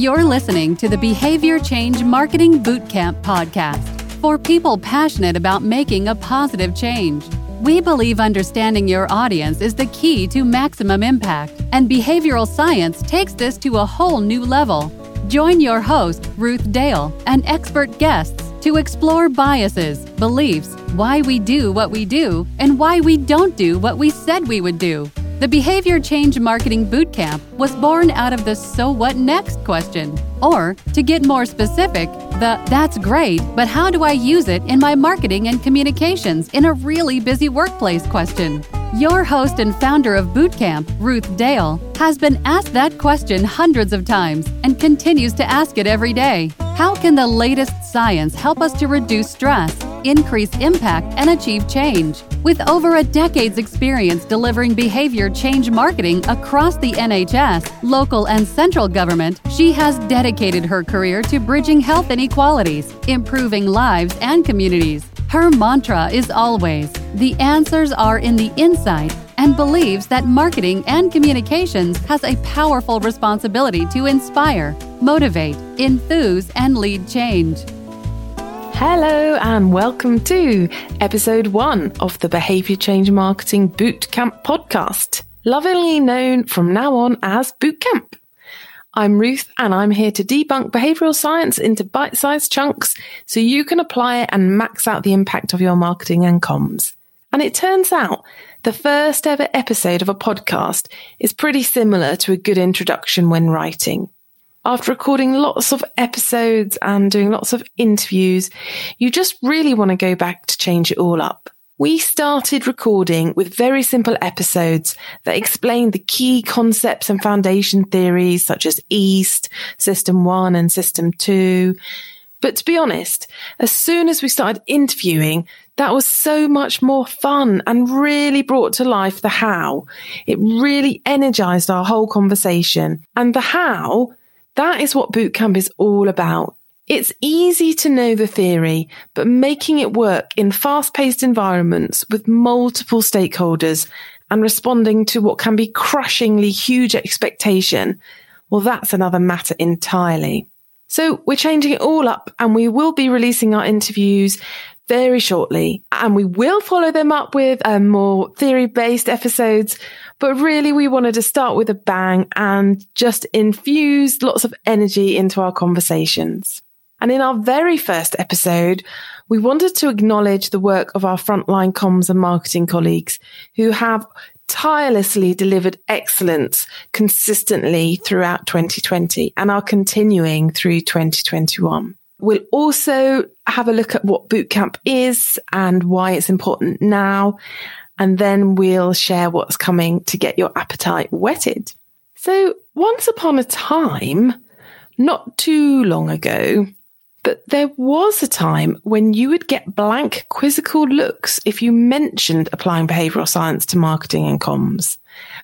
You're listening to the Behavior Change Marketing Bootcamp podcast for people passionate about making a positive change. We believe understanding your audience is the key to maximum impact, and behavioral science takes this to a whole new level. Join your host, Ruth Dale, and expert guests to explore biases, beliefs, why we do what we do, and why we don't do what we said we would do. The Behavior Change Marketing Bootcamp was born out of the so what next question. Or, to get more specific, the that's great, but how do I use it in my marketing and communications in a really busy workplace question. Your host and founder of Bootcamp, Ruth Dale, has been asked that question hundreds of times and continues to ask it every day. How can the latest science help us to reduce stress, increase impact, and achieve change? With over a decade's experience delivering behavior change marketing across the NHS, local and central government, she has dedicated her career to bridging health inequalities, improving lives and communities. Her mantra is always the answers are in the inside and believes that marketing and communications has a powerful responsibility to inspire, motivate, enthuse, and lead change. Hello, and welcome to episode one of the Behavior Change Marketing Bootcamp podcast, lovingly known from now on as Bootcamp. I'm Ruth, and I'm here to debunk behavioral science into bite sized chunks so you can apply it and max out the impact of your marketing and comms. And it turns out the first ever episode of a podcast is pretty similar to a good introduction when writing. After recording lots of episodes and doing lots of interviews, you just really want to go back to change it all up. We started recording with very simple episodes that explained the key concepts and foundation theories such as EAST, System 1 and System 2. But to be honest, as soon as we started interviewing, that was so much more fun and really brought to life the how. It really energized our whole conversation. And the how that is what bootcamp is all about. It's easy to know the theory, but making it work in fast paced environments with multiple stakeholders and responding to what can be crushingly huge expectation, well, that's another matter entirely. So we're changing it all up and we will be releasing our interviews very shortly and we will follow them up with um, more theory based episodes but really, we wanted to start with a bang and just infuse lots of energy into our conversations. And in our very first episode, we wanted to acknowledge the work of our frontline comms and marketing colleagues who have tirelessly delivered excellence consistently throughout 2020 and are continuing through 2021. We'll also have a look at what bootcamp is and why it's important now and then we'll share what's coming to get your appetite whetted. So once upon a time, not too long ago, but there was a time when you would get blank quizzical looks if you mentioned applying behavioral science to marketing and comms.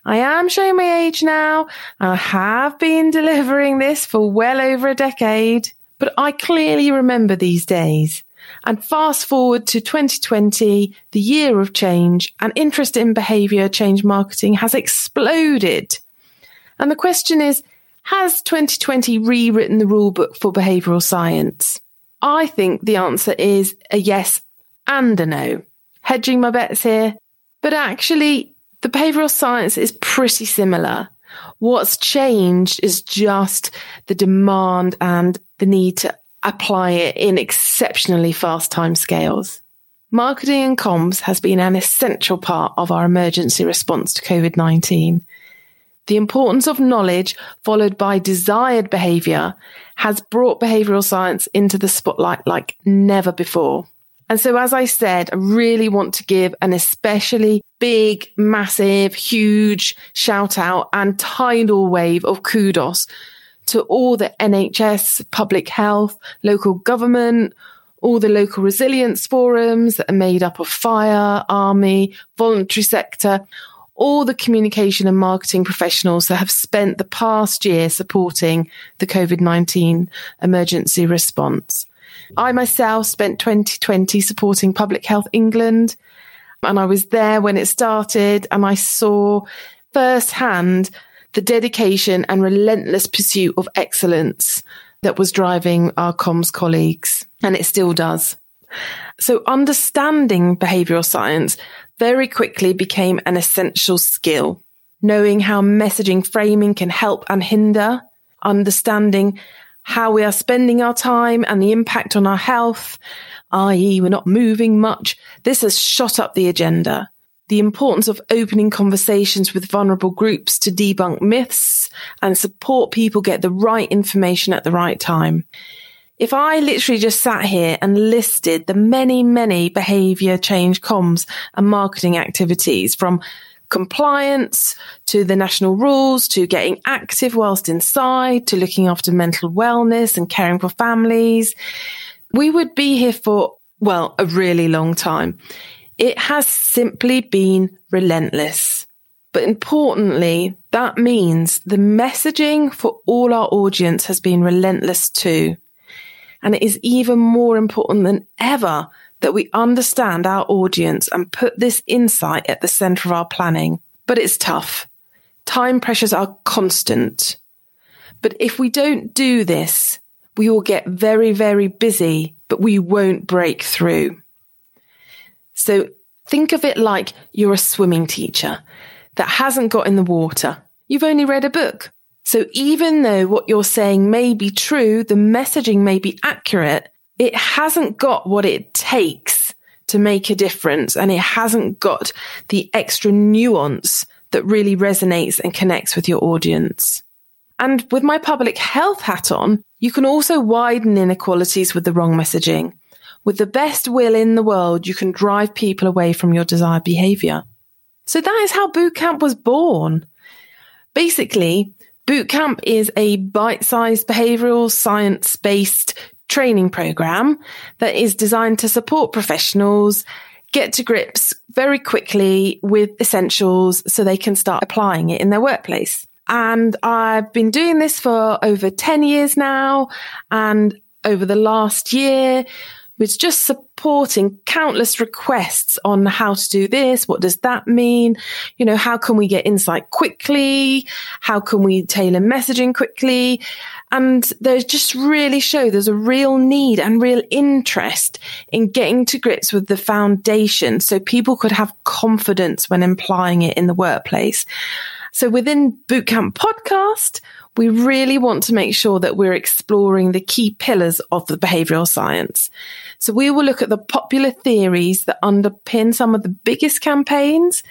I am showing my age now. I have been delivering this for well over a decade, but I clearly remember these days. And fast forward to 2020, the year of change, and interest in behavior change marketing has exploded. And the question is, has 2020 rewritten the rulebook for behavioral science? I think the answer is a yes and a no. Hedging my bets here. But actually, the behavioral science is pretty similar. What's changed is just the demand and the need to apply it in exceptionally fast time scales. Marketing and comms has been an essential part of our emergency response to COVID 19. The importance of knowledge followed by desired behavior has brought behavioral science into the spotlight like never before. And so, as I said, I really want to give an especially big, massive, huge shout out and tidal wave of kudos to all the NHS, public health, local government, all the local resilience forums that are made up of fire, army, voluntary sector, all the communication and marketing professionals that have spent the past year supporting the COVID 19 emergency response. I myself spent 2020 supporting Public Health England, and I was there when it started, and I saw firsthand the dedication and relentless pursuit of excellence that was driving our comms colleagues, and it still does. So understanding behavioral science very quickly became an essential skill. Knowing how messaging framing can help and hinder, understanding how we are spending our time and the impact on our health, i.e. we're not moving much. This has shot up the agenda. The importance of opening conversations with vulnerable groups to debunk myths and support people get the right information at the right time. If I literally just sat here and listed the many, many behavior change comms and marketing activities from compliance to the national rules to getting active whilst inside to looking after mental wellness and caring for families, we would be here for, well, a really long time. It has simply been relentless. But importantly, that means the messaging for all our audience has been relentless too. And it is even more important than ever that we understand our audience and put this insight at the center of our planning. But it's tough. Time pressures are constant. But if we don't do this, we will get very, very busy, but we won't break through. So think of it like you're a swimming teacher that hasn't got in the water. You've only read a book. So even though what you're saying may be true, the messaging may be accurate, it hasn't got what it takes to make a difference and it hasn't got the extra nuance that really resonates and connects with your audience. And with my public health hat on, you can also widen inequalities with the wrong messaging. With the best will in the world, you can drive people away from your desired behavior. So that is how bootcamp was born. Basically, Bootcamp is a bite-sized behavioral science-based training program that is designed to support professionals get to grips very quickly with essentials so they can start applying it in their workplace. And I've been doing this for over 10 years now. And over the last year, was just supporting countless requests on how to do this. What does that mean? You know, how can we get insight quickly? How can we tailor messaging quickly? And there's just really show there's a real need and real interest in getting to grips with the foundation so people could have confidence when applying it in the workplace. So within Bootcamp podcast, we really want to make sure that we're exploring the key pillars of the behavioral science. So we will look at the popular theories that underpin some of the biggest campaigns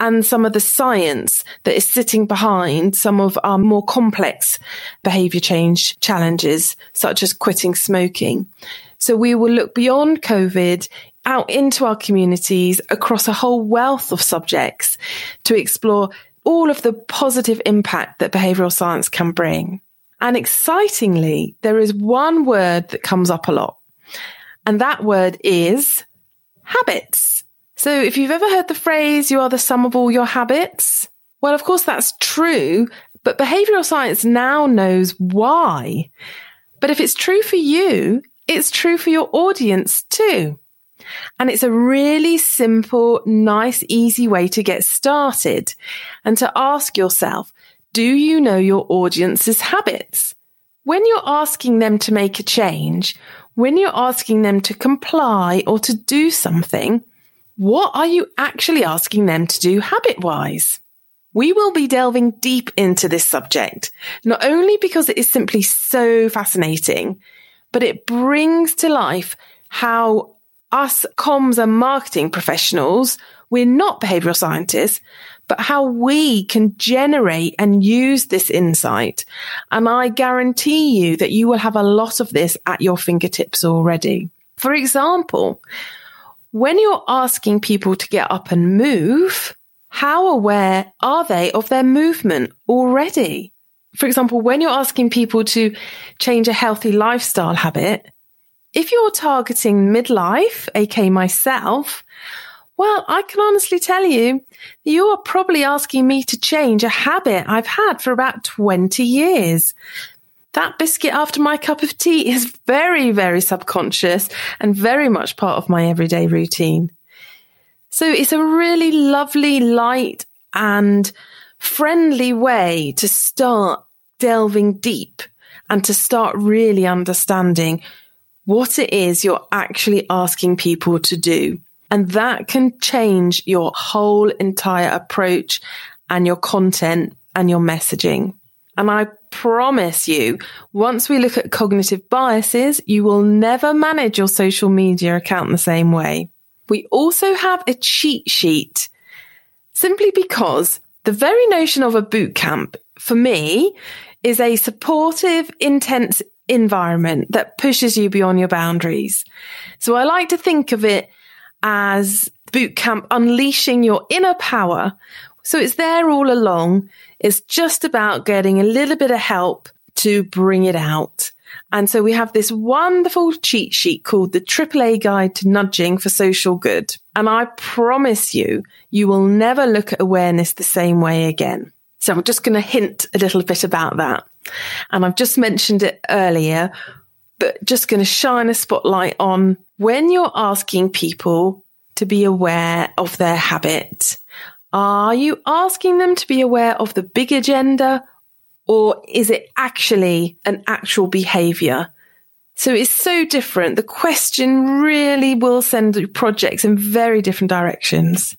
and some of the science that is sitting behind some of our more complex behavior change challenges, such as quitting smoking. So we will look beyond COVID out into our communities across a whole wealth of subjects to explore all of the positive impact that behavioral science can bring. And excitingly, there is one word that comes up a lot. And that word is habits. So if you've ever heard the phrase, you are the sum of all your habits. Well, of course, that's true, but behavioral science now knows why. But if it's true for you, it's true for your audience too. And it's a really simple, nice, easy way to get started and to ask yourself, do you know your audience's habits? When you're asking them to make a change, when you're asking them to comply or to do something, what are you actually asking them to do habit wise? We will be delving deep into this subject, not only because it is simply so fascinating, but it brings to life how us comms and marketing professionals, we're not behavioral scientists, but how we can generate and use this insight. And I guarantee you that you will have a lot of this at your fingertips already. For example, when you're asking people to get up and move, how aware are they of their movement already? For example, when you're asking people to change a healthy lifestyle habit, if you're targeting midlife, aka myself, well, I can honestly tell you, you are probably asking me to change a habit I've had for about 20 years. That biscuit after my cup of tea is very, very subconscious and very much part of my everyday routine. So it's a really lovely, light and friendly way to start delving deep and to start really understanding what it is you're actually asking people to do. And that can change your whole entire approach and your content and your messaging. And I promise you, once we look at cognitive biases, you will never manage your social media account the same way. We also have a cheat sheet simply because the very notion of a boot camp for me is a supportive, intense environment that pushes you beyond your boundaries. So I like to think of it as boot camp unleashing your inner power. So it's there all along. It's just about getting a little bit of help to bring it out. And so we have this wonderful cheat sheet called the AAA Guide to Nudging for Social Good. And I promise you, you will never look at awareness the same way again. So I'm just going to hint a little bit about that. And I've just mentioned it earlier, but just going to shine a spotlight on when you're asking people to be aware of their habit. Are you asking them to be aware of the big agenda or is it actually an actual behavior? So it's so different. The question really will send projects in very different directions.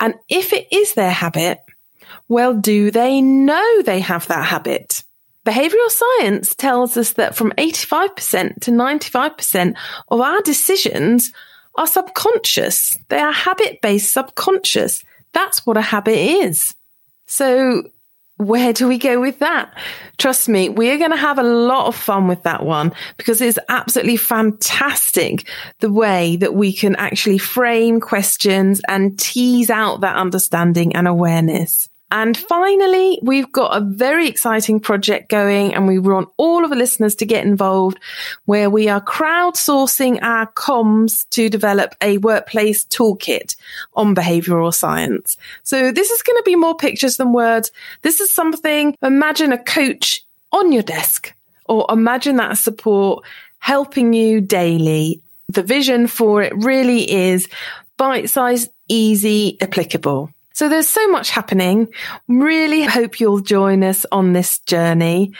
And if it is their habit, well, do they know they have that habit? Behavioral science tells us that from 85% to 95% of our decisions are subconscious. They are habit based subconscious. That's what a habit is. So where do we go with that? Trust me, we're going to have a lot of fun with that one because it's absolutely fantastic the way that we can actually frame questions and tease out that understanding and awareness. And finally, we've got a very exciting project going and we want all of the listeners to get involved where we are crowdsourcing our comms to develop a workplace toolkit on behavioral science. So this is going to be more pictures than words. This is something, imagine a coach on your desk or imagine that support helping you daily. The vision for it really is bite sized, easy, applicable. So there's so much happening. Really hope you'll join us on this journey.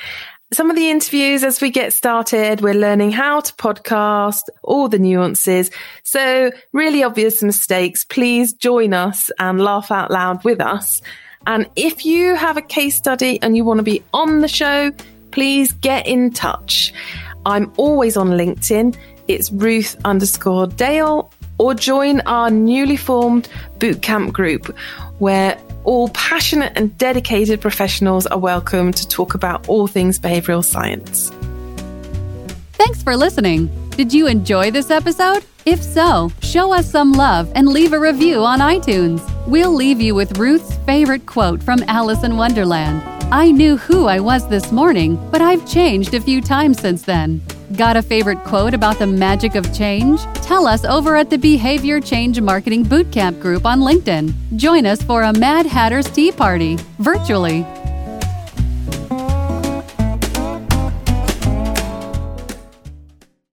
Some of the interviews as we get started, we're learning how to podcast, all the nuances. So really obvious mistakes. Please join us and laugh out loud with us. And if you have a case study and you want to be on the show, please get in touch. I'm always on LinkedIn. It's Ruth underscore Dale or join our newly formed bootcamp group where all passionate and dedicated professionals are welcome to talk about all things behavioral science. Thanks for listening. Did you enjoy this episode? If so, show us some love and leave a review on iTunes. We'll leave you with Ruth's favorite quote from Alice in Wonderland I knew who I was this morning, but I've changed a few times since then. Got a favorite quote about the magic of change? Tell us over at the Behavior Change Marketing Bootcamp group on LinkedIn. Join us for a Mad Hatter's Tea Party virtually